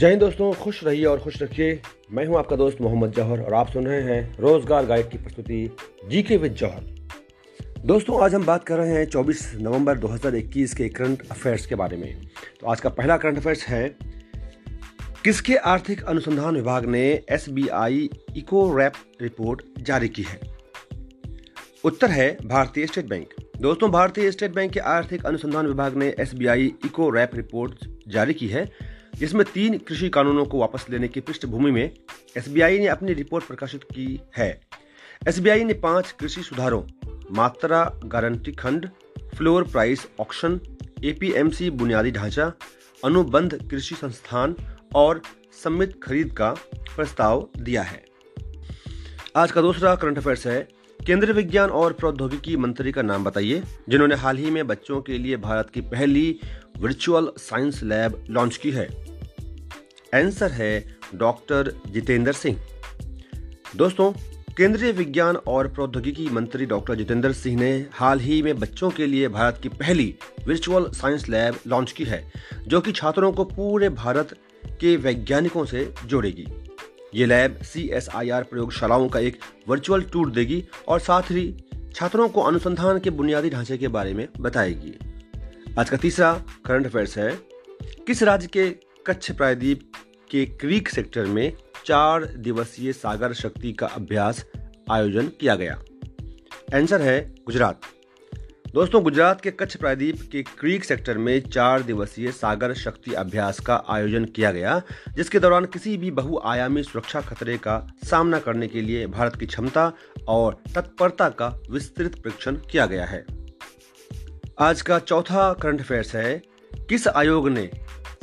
जय हिंद दोस्तों, खुश रहिए और खुश रखिए। मैं हूँ आपका दोस्त मोहम्मद जौहर और आप सुन रहे हैं रोज़गार गाइड की प्रस्तुति जी के विद जौहर। दोस्तों, आज हम बात कर रहे हैं 24 नवंबर 2021 के करंट अफेयर्स के बारे में। तो आज का पहला करंट अफेयर्स है, किसके आर्थिक अनुसंधान विभाग ने S B I eco wrap report जारी की है? उत्तर है भारतीय स्टेट बैंक। दोस्तों, भारतीय स्टेट बैंक के आर्थिक अनुसंधान विभाग ने S B I eco wrap report जारी की है। जिसमें तीन कृषि कानूनों को वापस लेने की पृष्ठभूमि में एसबीआई ने अपनी रिपोर्ट प्रकाशित की है। एसबीआई ने पाँच कृषि सुधारों, मात्रा गारंटी खंड, फ्लोर प्राइस ऑक्शन, एपीएमसी बुनियादी ढांचा, अनुबंध कृषि संस्थान और सम्मित खरीद का प्रस्ताव दिया है। आज का दूसरा करंट अफेयर्स है। केंद्रीय विज्ञान और प्रौद्योगिकी मंत्री का नाम बताइए, जिन्होंने हाल ही में बच्चों के लिए भारत की पहली वर्चुअल साइंस लैब लॉन्च की है। आंसर है डॉक्टर जितेंद्र सिंह। दोस्तों, केंद्रीय विज्ञान और प्रौद्योगिकी मंत्री डॉक्टर जितेंद्र सिंह ने हाल ही में बच्चों के लिए भारत की पहली वर्चुअल साइंस लैब लॉन्च की है, जो कि छात्रों को पूरे भारत के वैज्ञानिकों से जोड़ेगी। ये lab C S I R प्रयोगशालाओं का एक वर्चुअल टूर देगी और साथ ही छात्रों को अनुसंधान के बुनियादी ढांचे के बारे में बताएगी। आज का तीसरा करंट अफेयर्स है, किस राज्य के कच्छ प्रायद्वीप के क्रीक सेक्टर में चार दिवसीय सागर शक्ति का अभ्यास आयोजन किया गया। आंसर है गुजरात। दोस्तों, गुजरात के कच्छ प्रायद्वीप के क्रीक सेक्टर में चार दिवसीय सागर शक्ति अभ्यास का आयोजन किया गया, जिसके दौरान किसी भी बहुआयामी सुरक्षा खतरे का सामना करने के लिए भारत की क्षमता और तत्परता का विस्तृत परीक्षण किया गया है। आज का चौथा करंट अफेयर्स है, किस आयोग ने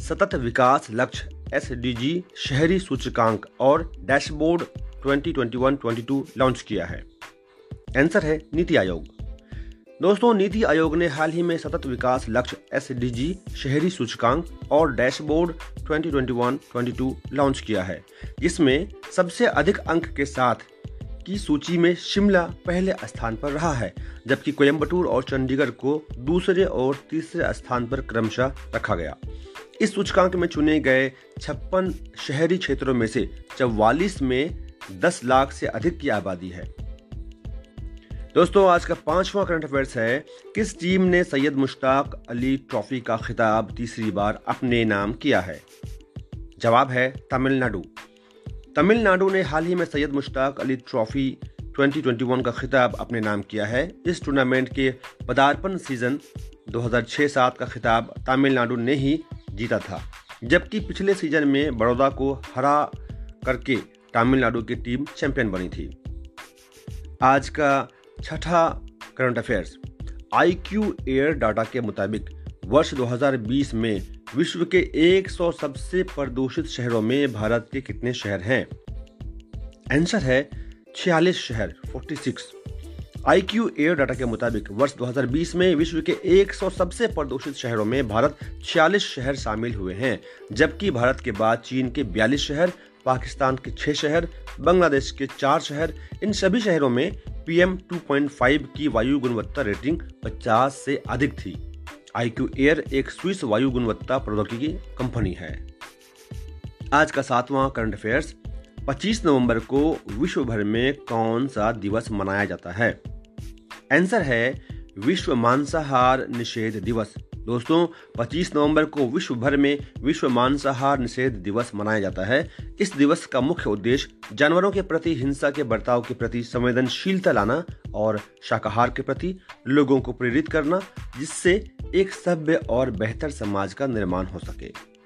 सतत विकास लक्ष्य एसडीजी शहरी सूचकांक और डैशबोर्ड 2021-22 लॉन्च किया है। आंसर है नीति आयोग। दोस्तों, नीति आयोग ने हाल ही में सतत विकास लक्ष्य एस शहरी सूचकांक और डैशबोर्ड 2021-22 लॉन्च किया है। जिसमें सबसे अधिक अंक के साथ की सूची में शिमला पहले स्थान पर रहा है, जबकि कोयम्बटूर और चंडीगढ़ को दूसरे और तीसरे स्थान पर क्रमशः रखा गया। इस सूचकांक में चुने गए छप्पन शहरी क्षेत्रों में से चौवालीस में 10 लाख से अधिक की आबादी है। दोस्तों, आज का पांचवा करंट अफेयर्स है, किस टीम ने सैयद मुश्ताक अली ट्रॉफी का खिताब तीसरी बार अपने नाम किया है? जवाब है तमिलनाडु। तमिलनाडु ने हाल ही में सैयद मुश्ताक अली ट्रॉफी 2021 का खिताब अपने नाम किया है। इस टूर्नामेंट के पदार्पण सीज़न 2006-7 का खिताब तमिलनाडु ने ही जीता था। जबकि पिछले सीज़न में बड़ौदा को हरा करके तमिलनाडु की टीम चैंपियन बनी थी। आज का छठा current affairs I Q air data के मुताबिक वर्ष 2020 में विश्व के 100 सबसे प्रदूषित शहरों में भारत के कितने शहर हैं? आंसर है 46 शहर 46 आईक्यू एयर डाटा के मुताबिक, वर्ष 2020 में विश्व के 100 सबसे प्रदूषित शहरों में भारत 46 शहर शामिल हुए हैं, जबकि भारत के बाद चीन के 42 शहर, पाकिस्तान के 6 शहर, बांग्लादेश के 4 शहर, इन सभी शहरों में पीएम 2.5 की वायु गुणवत्ता रेटिंग 50 से अधिक थी। आई क्यू एयर एक स्विस वायु गुणवत्ता प्रौद्योगिकी कंपनी है। आज का सातवां करंट अफेयर्स 25 नवंबर को विश्व भर में कौन सा दिवस मनाया जाता है? आंसर है विश्व मांसाहार निषेध दिवस। दोस्तों 25 नवंबर को विश्व भर में विश्व मांसाहार निषेध दिवस मनाया जाता है। इस दिवस का मुख्य उद्देश्य जानवरों के प्रति, हिंसा के बर्ताव के प्रति, संवेदनशीलता लाना और शाकाहार के प्रति लोगों को प्रेरित करना, जिससे एक सभ्य और बेहतर समाज का निर्माण हो सके।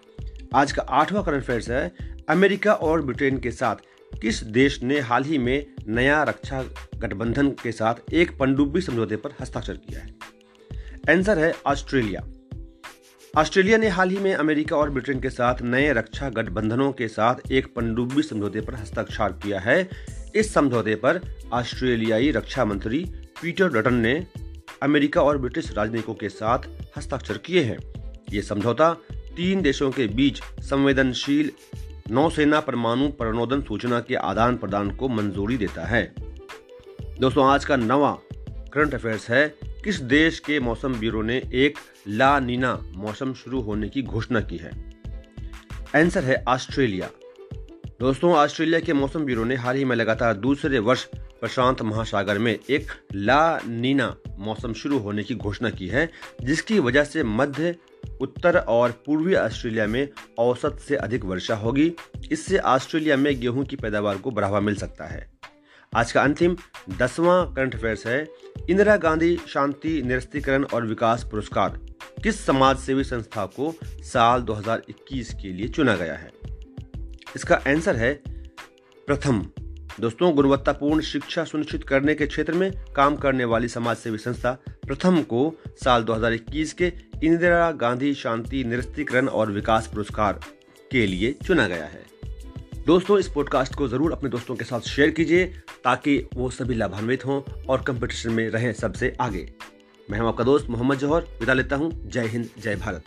आज का आठवां करंट अफेयर्स है। अमेरिका और ब्रिटेन के साथ किस देश ने हाल ही में नया रक्षा गठबंधन के साथ एक पनडुब्बी समझौते पर हस्ताक्षर किया है? आंसर है ऑस्ट्रेलिया। ऑस्ट्रेलिया ने हाल ही में अमेरिका और ब्रिटेन के साथ नए रक्षा गठबंधनों के साथ एक पनडुब्बी समझौते पर हस्ताक्षर किया है। इस समझौते पर ऑस्ट्रेलियाई रक्षा मंत्री पीटर डटन ने अमेरिका और ब्रिटिश राजनयिकों के साथ हस्ताक्षर किए हैं। ये समझौता तीन देशों के बीच संवेदनशील नौसेना परमाणु प्रणोदन सूचना के आदान प्रदान को मंजूरी देता है। दोस्तों, आज का नवा करंट अफेयर्स है। किस देश के मौसम ब्यूरो ने एक ला नीना मौसम शुरू होने की घोषणा की है? आंसर है ऑस्ट्रेलिया। दोस्तों, ऑस्ट्रेलिया के मौसम ब्यूरो ने हाल ही में लगातार दूसरे वर्ष प्रशांत महासागर में एक ला नीना मौसम शुरू होने की घोषणा की है, जिसकी वजह से मध्य उत्तर और पूर्वी ऑस्ट्रेलिया में औसत से अधिक वर्षा होगी। इससे ऑस्ट्रेलिया में गेहूँ की पैदावार को बढ़ावा मिल सकता है। आज का अंतिम, दसवां करंट अफेयर्स है। इंदिरा गांधी शांति निरस्तीकरण और विकास पुरस्कार किस समाज सेवी संस्था को साल 2021 के लिए चुना गया है? इसका आंसर है प्रथम। दोस्तों, गुणवत्तापूर्ण शिक्षा सुनिश्चित करने के क्षेत्र में काम करने वाली समाज सेवी संस्था प्रथम को साल 2021 के इंदिरा गांधी शांति निरस्तीकरण और विकास पुरस्कार के लिए चुना गया है। दोस्तों, इस पॉडकास्ट को ज़रूर अपने दोस्तों के साथ शेयर कीजिए ताकि वो सभी लाभान्वित हों और कंपटीशन में रहें सबसे आगे। मैं हूँ आपका दोस्त मोहम्मद जौहर। विदा लेता हूँ। जय हिंद, जय भारत।